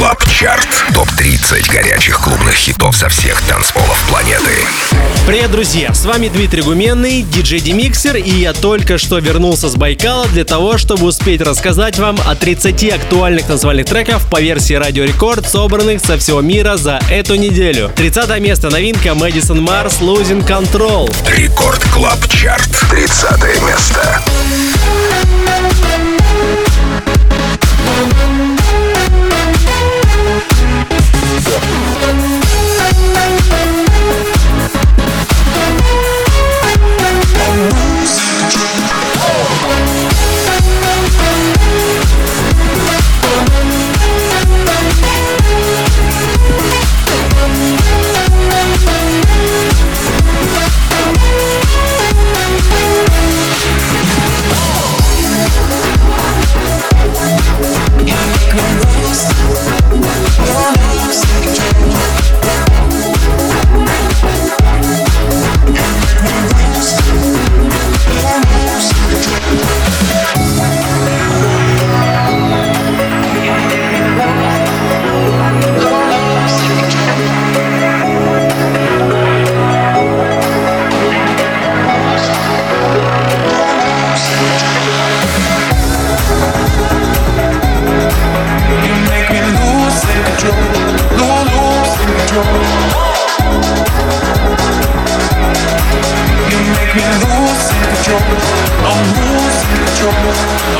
Club Chart. Топ-30 горячих клубных хитов со всех танцполов планеты. Привет, друзья! С вами Дмитрий Гуменный, диджей De Mixer, и я только что вернулся с Байкала для того, чтобы успеть рассказать вам о 30 актуальных танцевальных треков по версии Радио Рекорд, собранных со всего мира за эту неделю. 30 место новинка Madison Mars Losing Control. Record Club Chart. 30 место.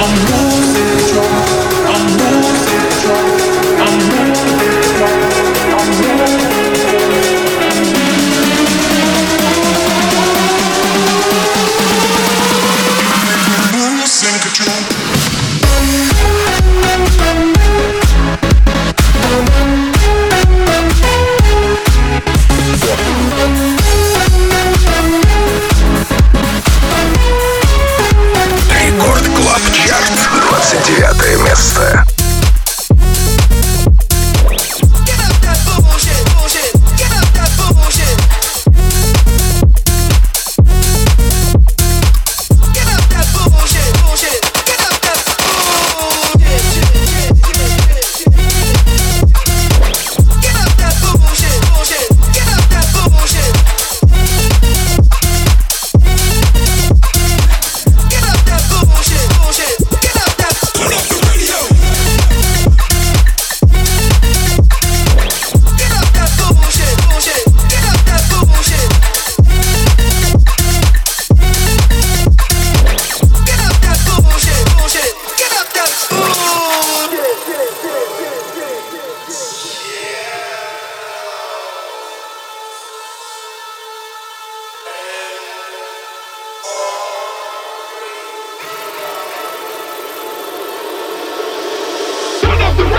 on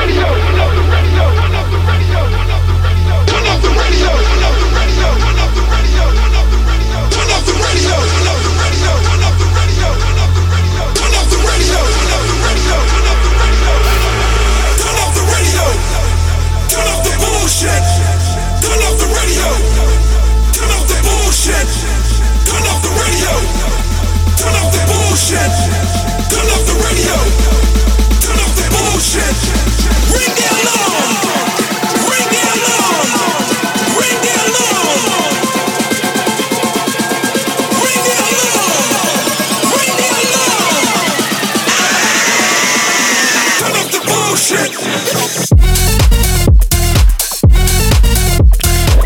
Turn off the radio.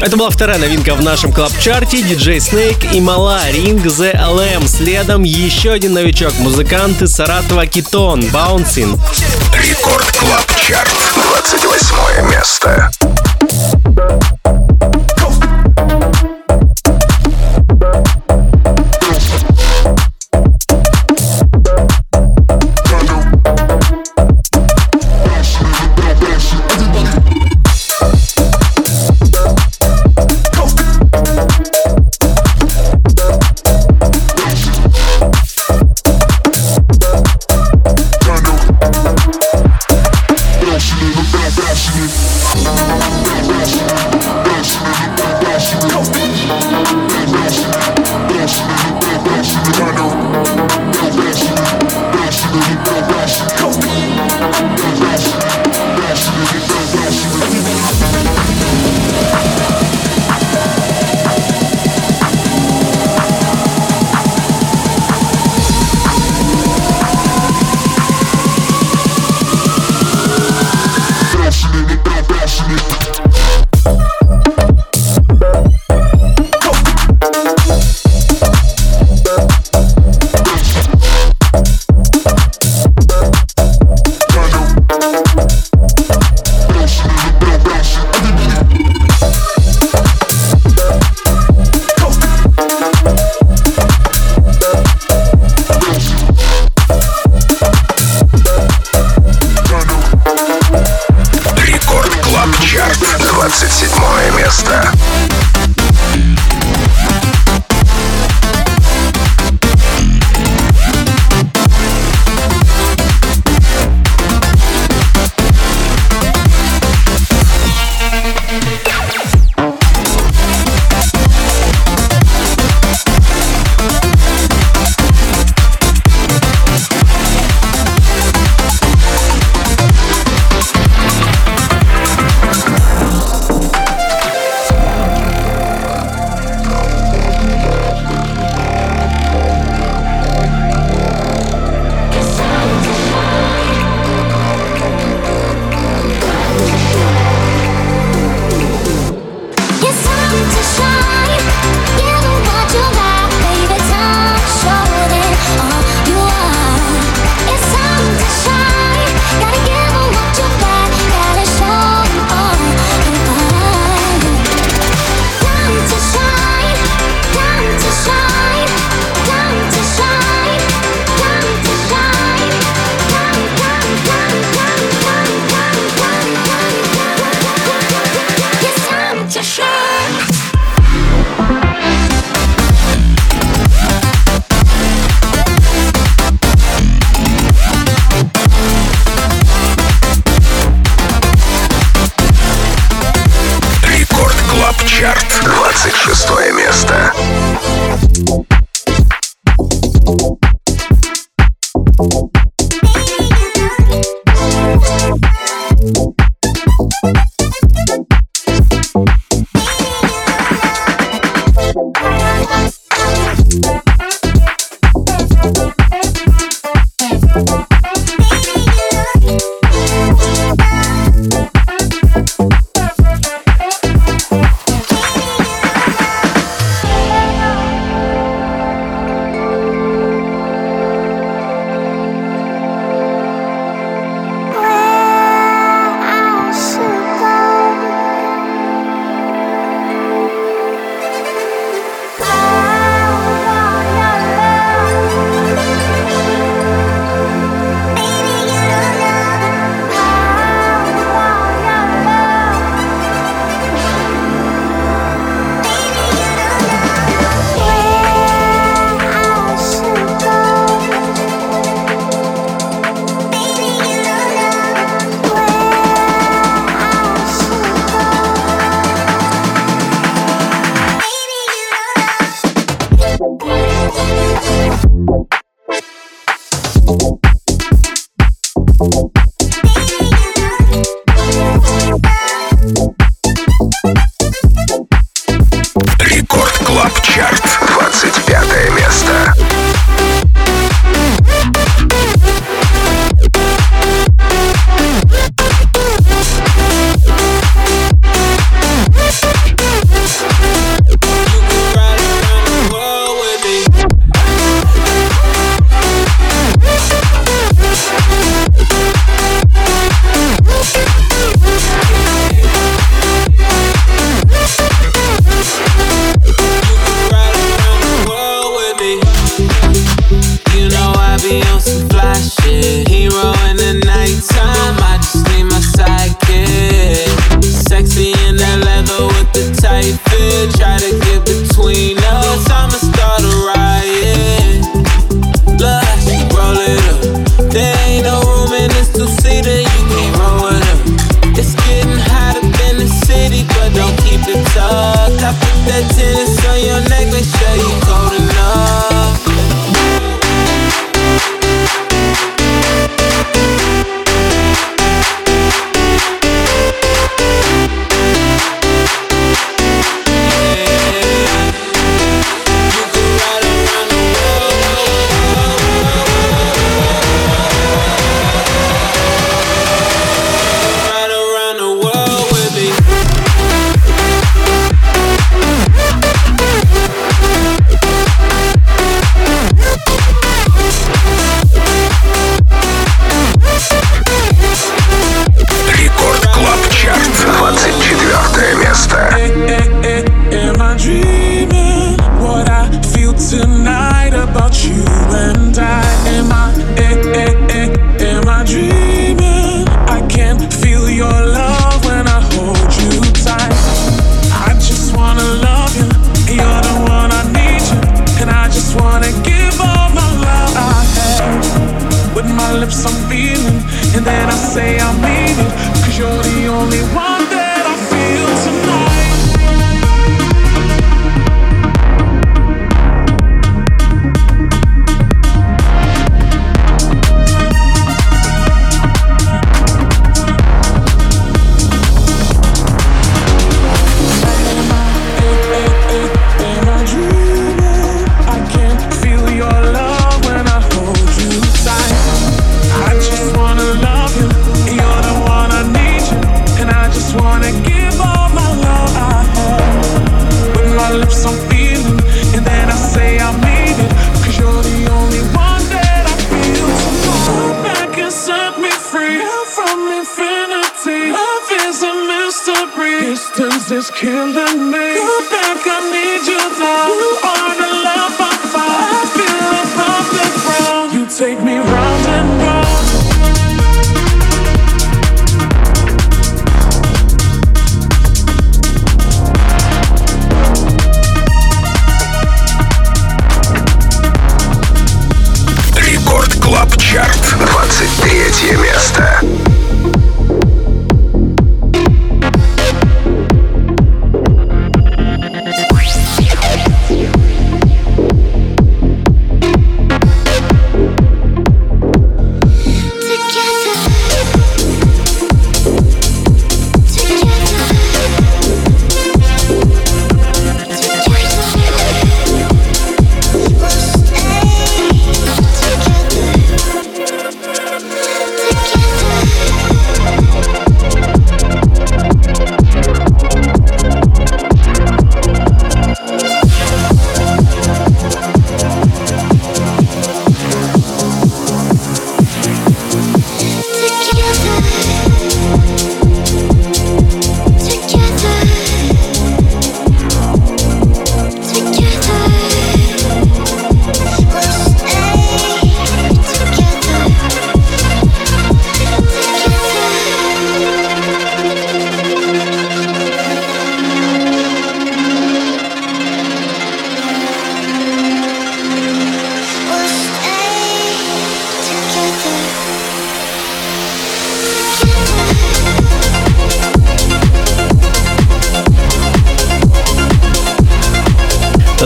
Это была вторая новинка в нашем клаб-чарте DJ Snake и Мала Ring The LM. Следом еще один новичок, музыкант из Саратова Китон, Bouncing. Рекорд Клаб Чарт, 28 место. so see that you can't run with them. It's getting hotter than the city, but don't keep it tucked. I put that Tennessee.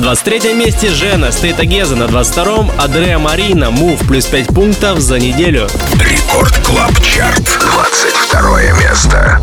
23 месте Жена Стейта Геза на 22-м, Адреа Марина Мув плюс 5 пунктов за неделю. Рекорд Клаб Чарт, 22 место.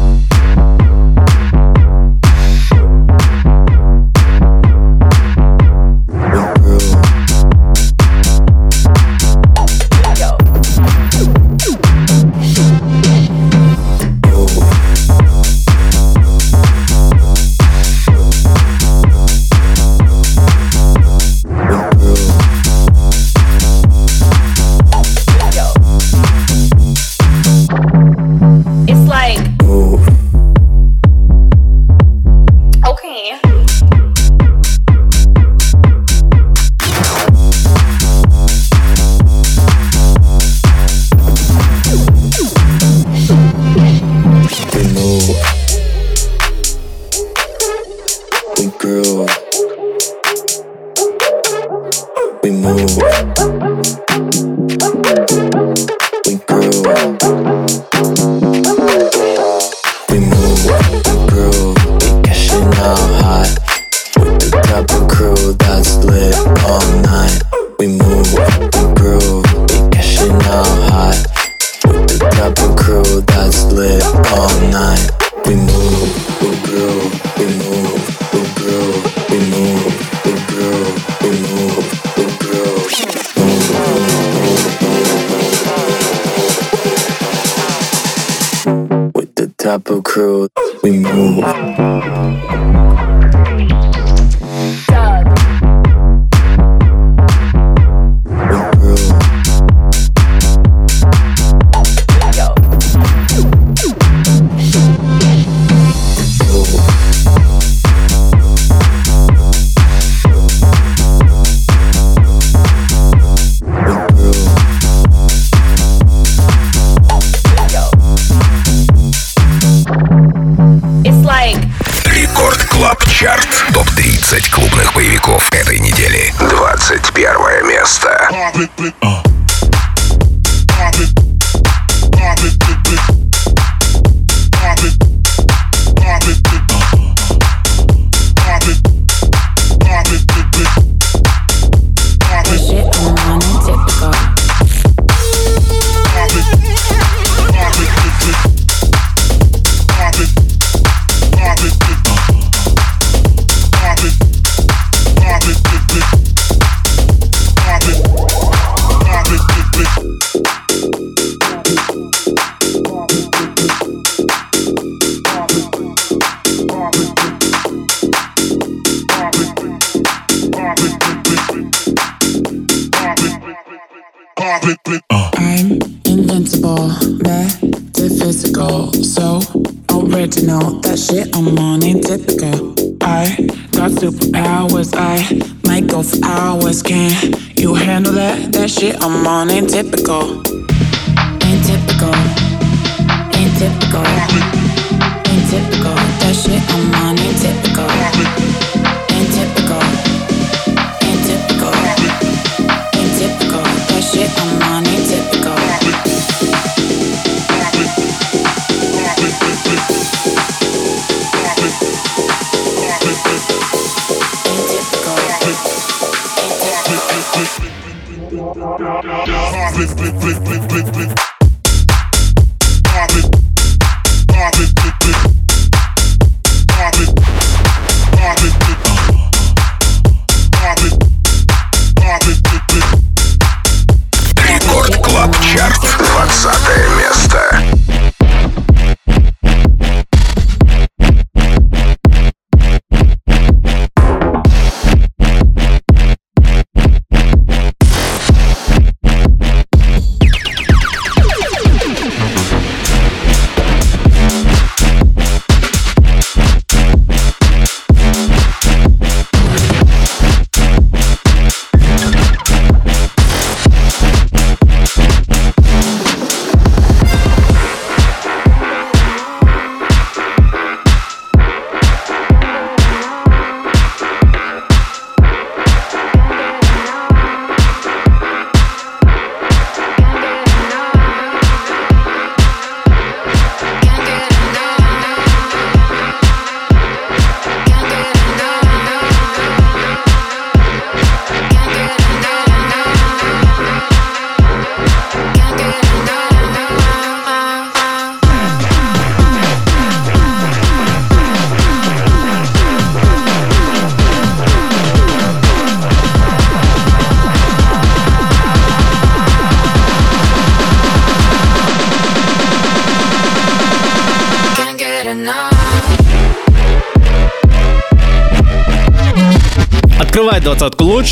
typical.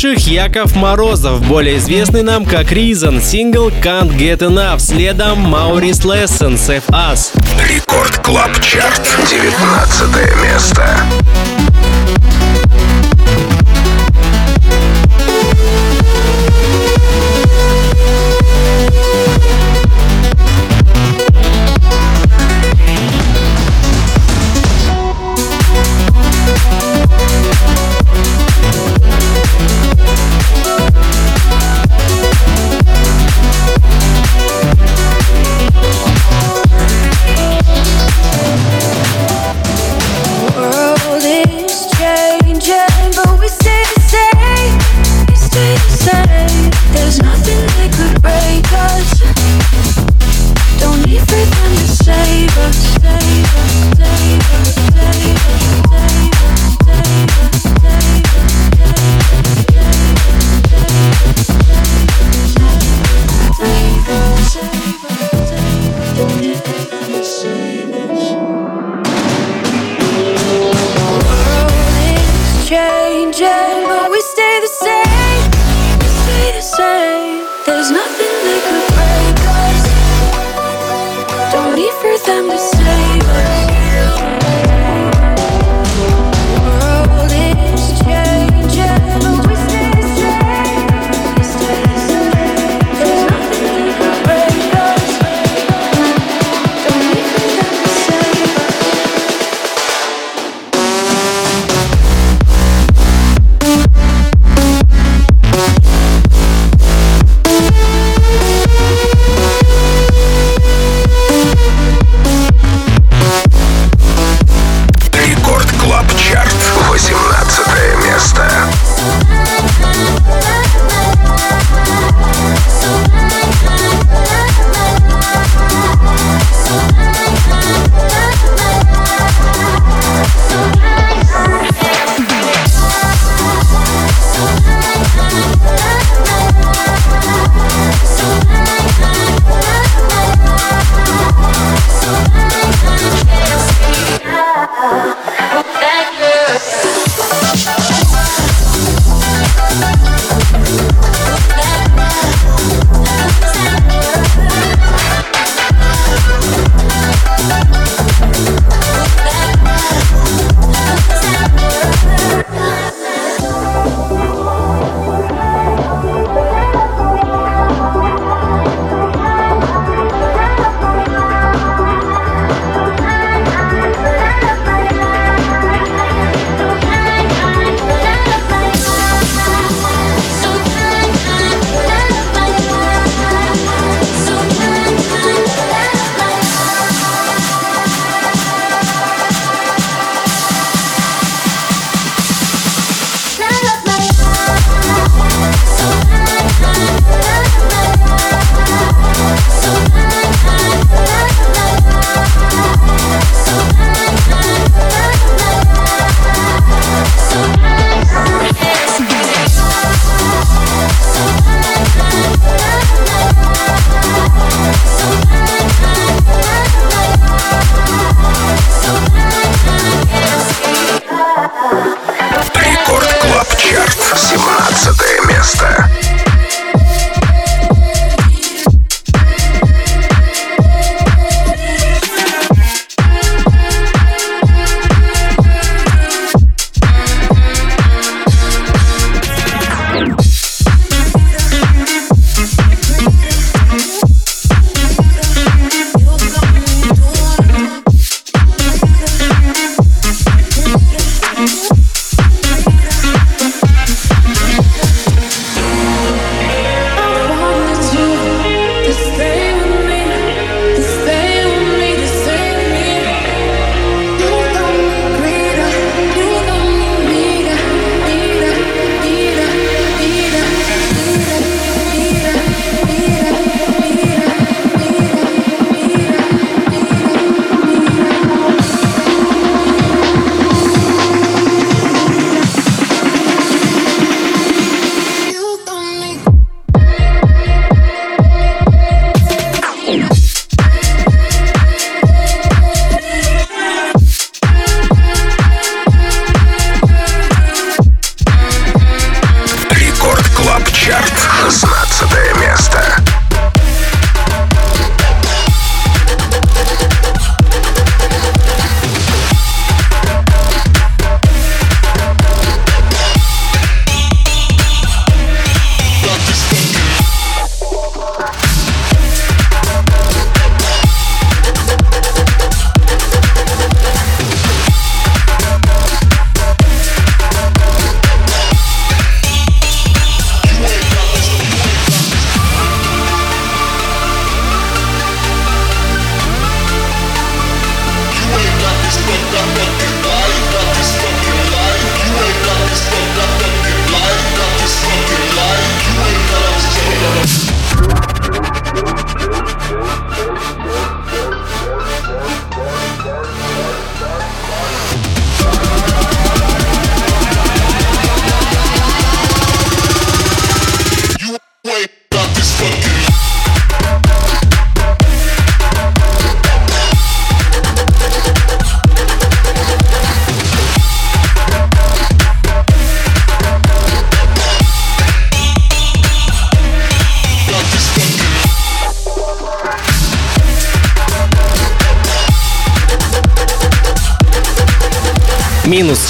погибших Яков Морозов, более известный нам как Reason, сингл Can't Get Enough, следом Maurice Lesson Save Us. Рекорд Клаб Чарт, 19 место.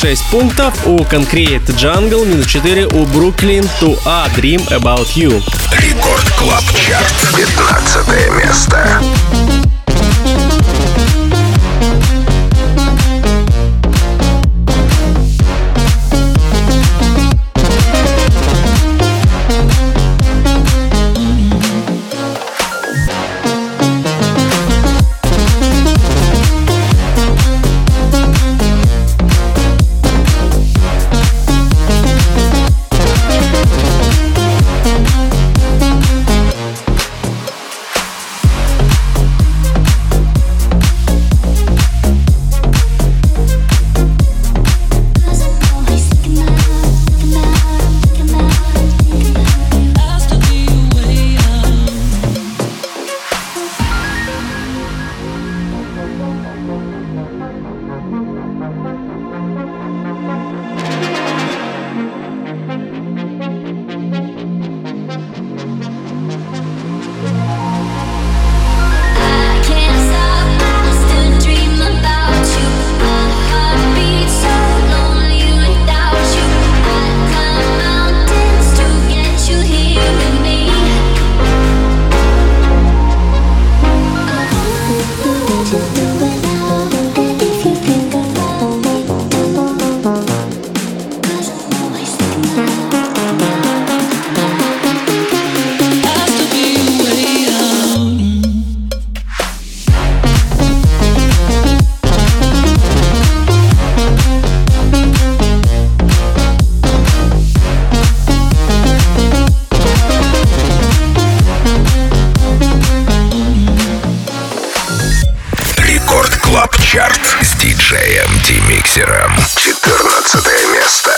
6 пунктов у Concrete Jungle, минус 4 у Brooklyn To A Dream About You. Рекорд Клаб Чарт, 15 место. Чарт с диджеем Димиксером. 14 место.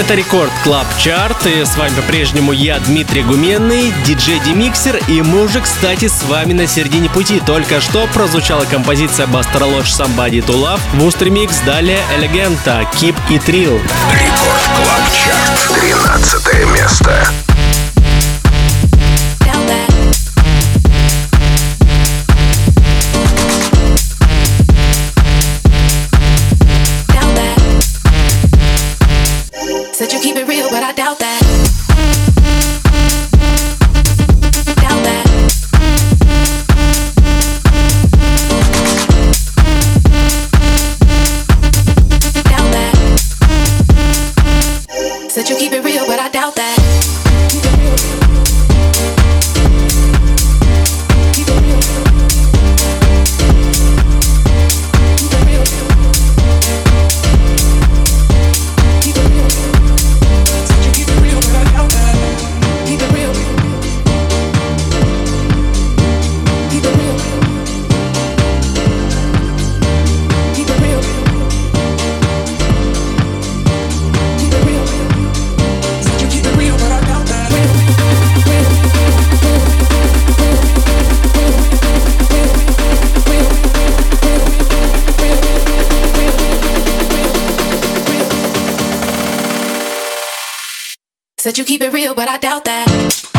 Это Record Club Chart, и с вами по-прежнему я, Дмитрий Гуменный, диджей De Mixer, и мы уже, кстати, с вами на середине пути. Только что прозвучала композиция Бастера Лодж Somebody to Love, VIP Mix, далее Элегента, Keep It Real. Record Club Chart, 13 место. Said you keep it real, but I doubt that.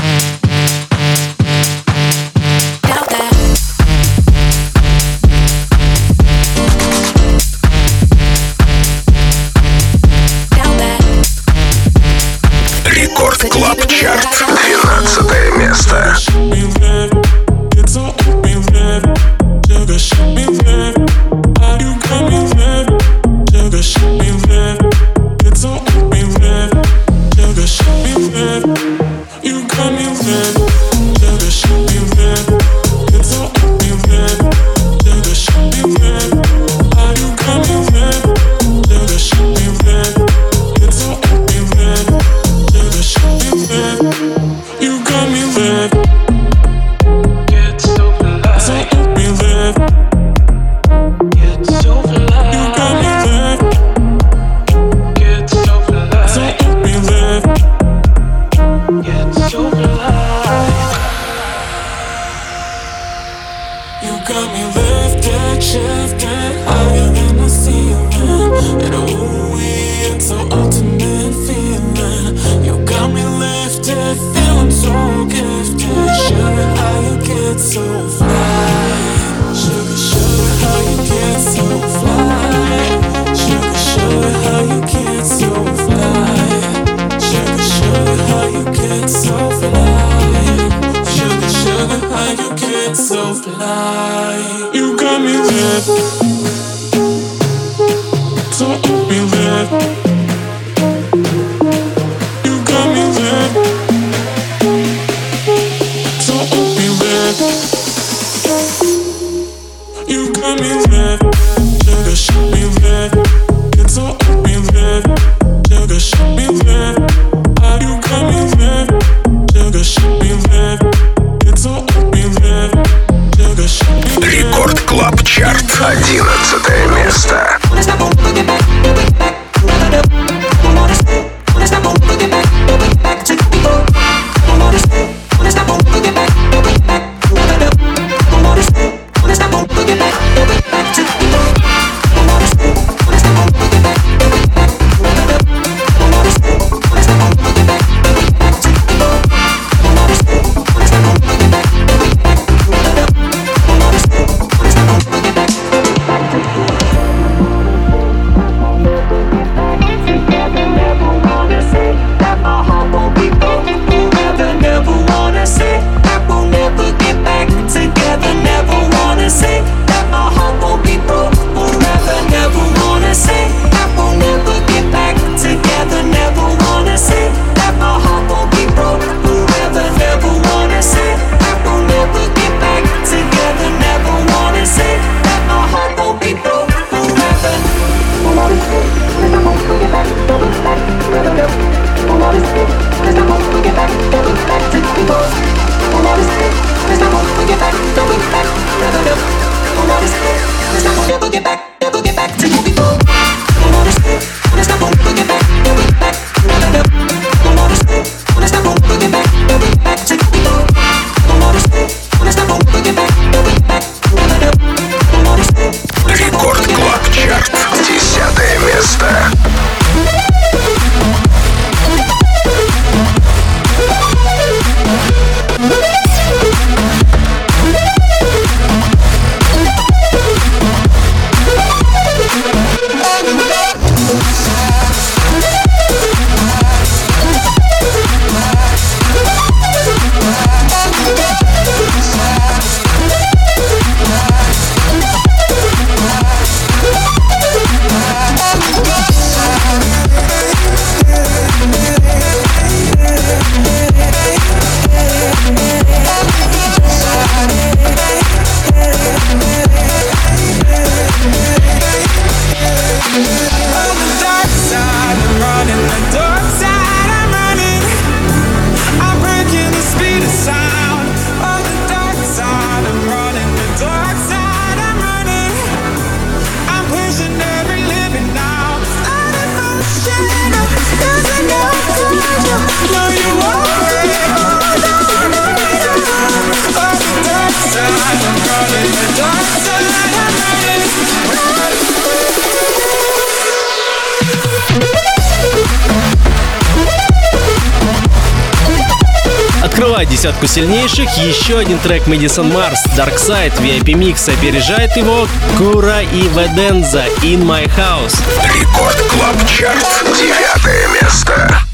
Открывает десятку сильнейших еще один трек Madison Mars Dark Side VIP Mix опережает его Kura и Веденза In My House. Record Club Chart. Девятое место.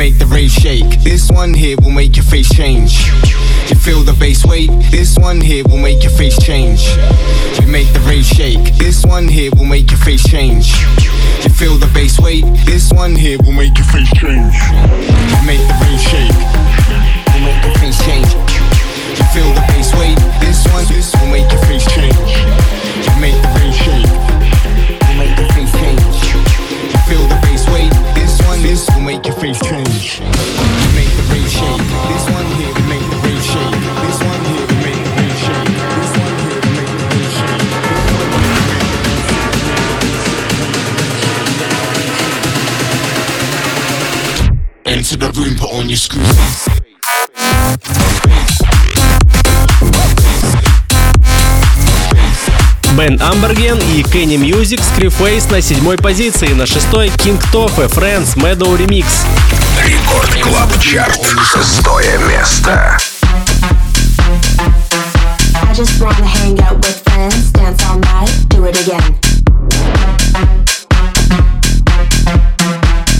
Make the rave shake. This one here will make your face change. You feel the bass weight? This one here will make your face change. We make the rave shake. This one here will make your face change. You feel the bass weight? This one here will make your face change. We make the rave shake. Will make your face change. You feel the bass weight? This one, this will make your face change. You make the rave shake. Will make your face change. You feel the bass weight? This one, this will make your face change. the room, put on your screws. Бен Амберген и Кенни Мьюзик Скрифейс на седьмой позиции, на шестой Кинг Тоффе, Фрэнс, Meadow Ремикс. Рекорд Клаб Чарт, шестое место.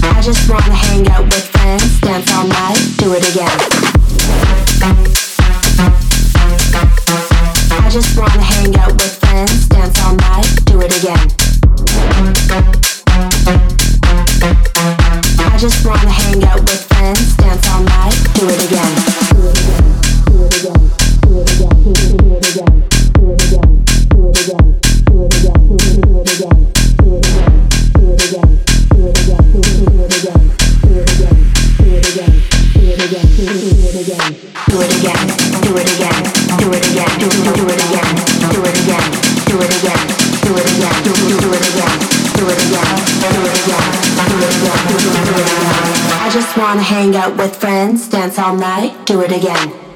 I just wanna found all night, do it again.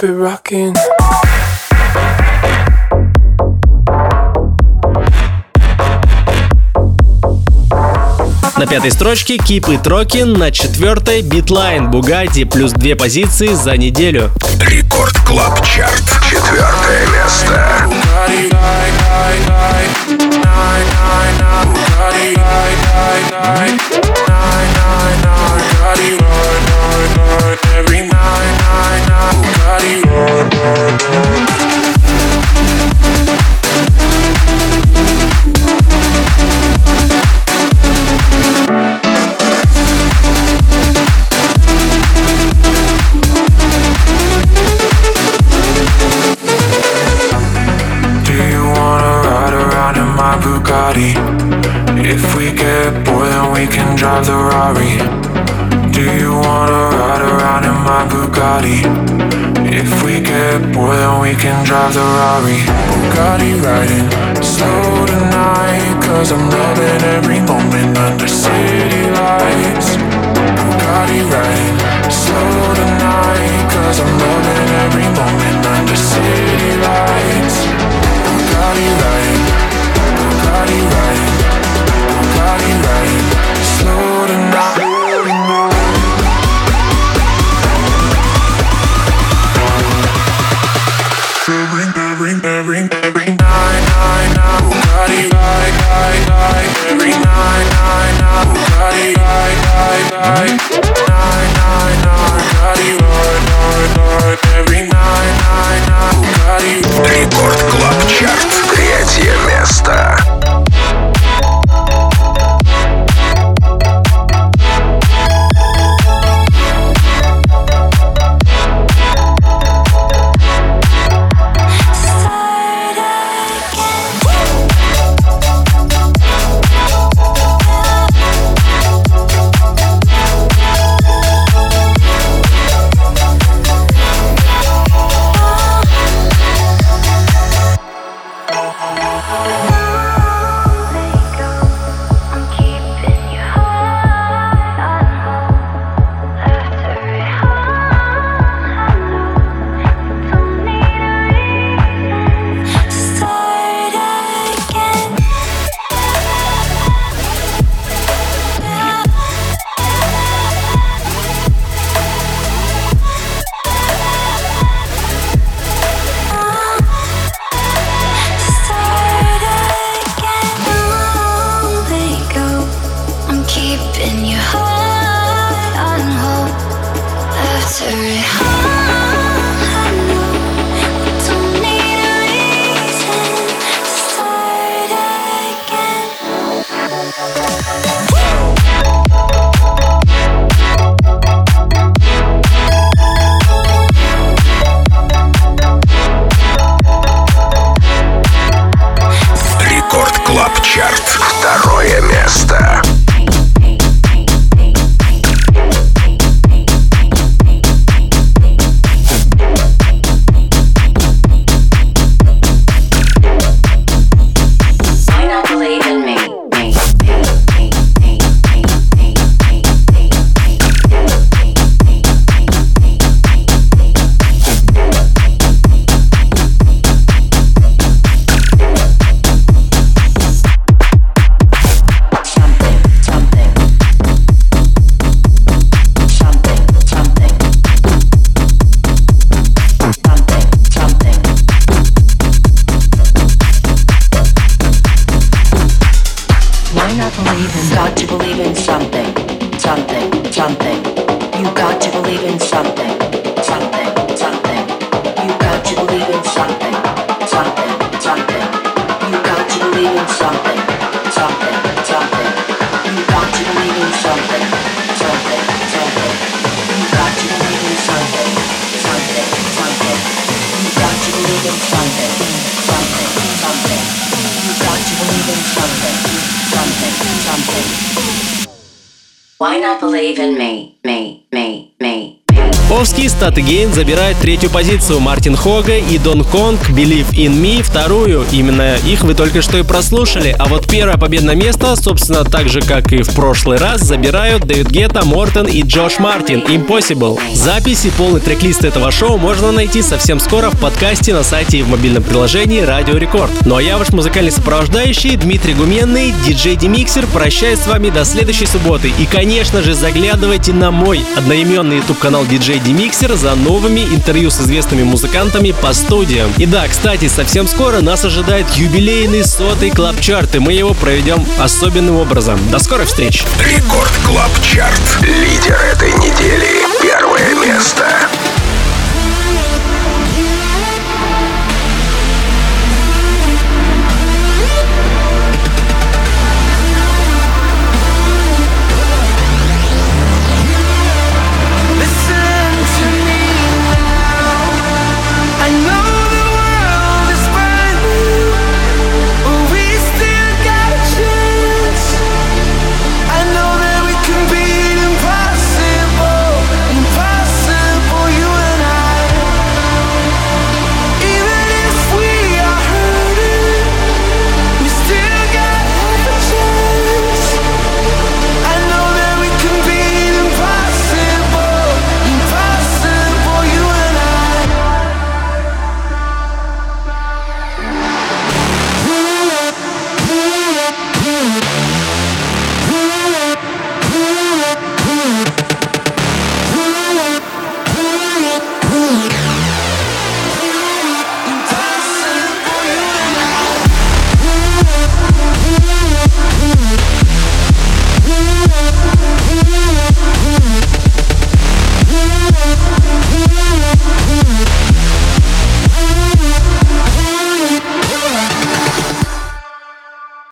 keep rocking. На пятой строчке Keep и Трокин, на четвертой Битлайн Бугати плюс две позиции за неделю. Рекорд Клаб Чарт. Четвертое место. Mm-hmm. Статы Гейн забирает третью позицию, Мартин Хога и Дон Конг Believe in Me вторую. Именно их вы только что и прослушали. А вот первое победное место, собственно, так же, как и в прошлый раз, забирают Дэвид Гетта, Мортон и Джош Мартин Impossible. Запись и полный трек-лист этого шоу можно найти совсем скоро в подкасте на сайте и в мобильном приложении Радио Рекорд. Ну а я ваш музыкальный сопровождающий Дмитрий Гуменный, диджей Демиксер, прощаюсь с вами до следующей субботы. И, конечно же, заглядывайте на мой одноименный YouTube канал диджей Демиксер эфир за новыми интервью с известными музыкантами по студиям. И да, кстати, совсем скоро нас ожидает юбилейный сотый клабчарт, и мы его проведем особенным образом. До скорой встречи. Рекорд Клабчарт. Лидер этой недели. Первое место.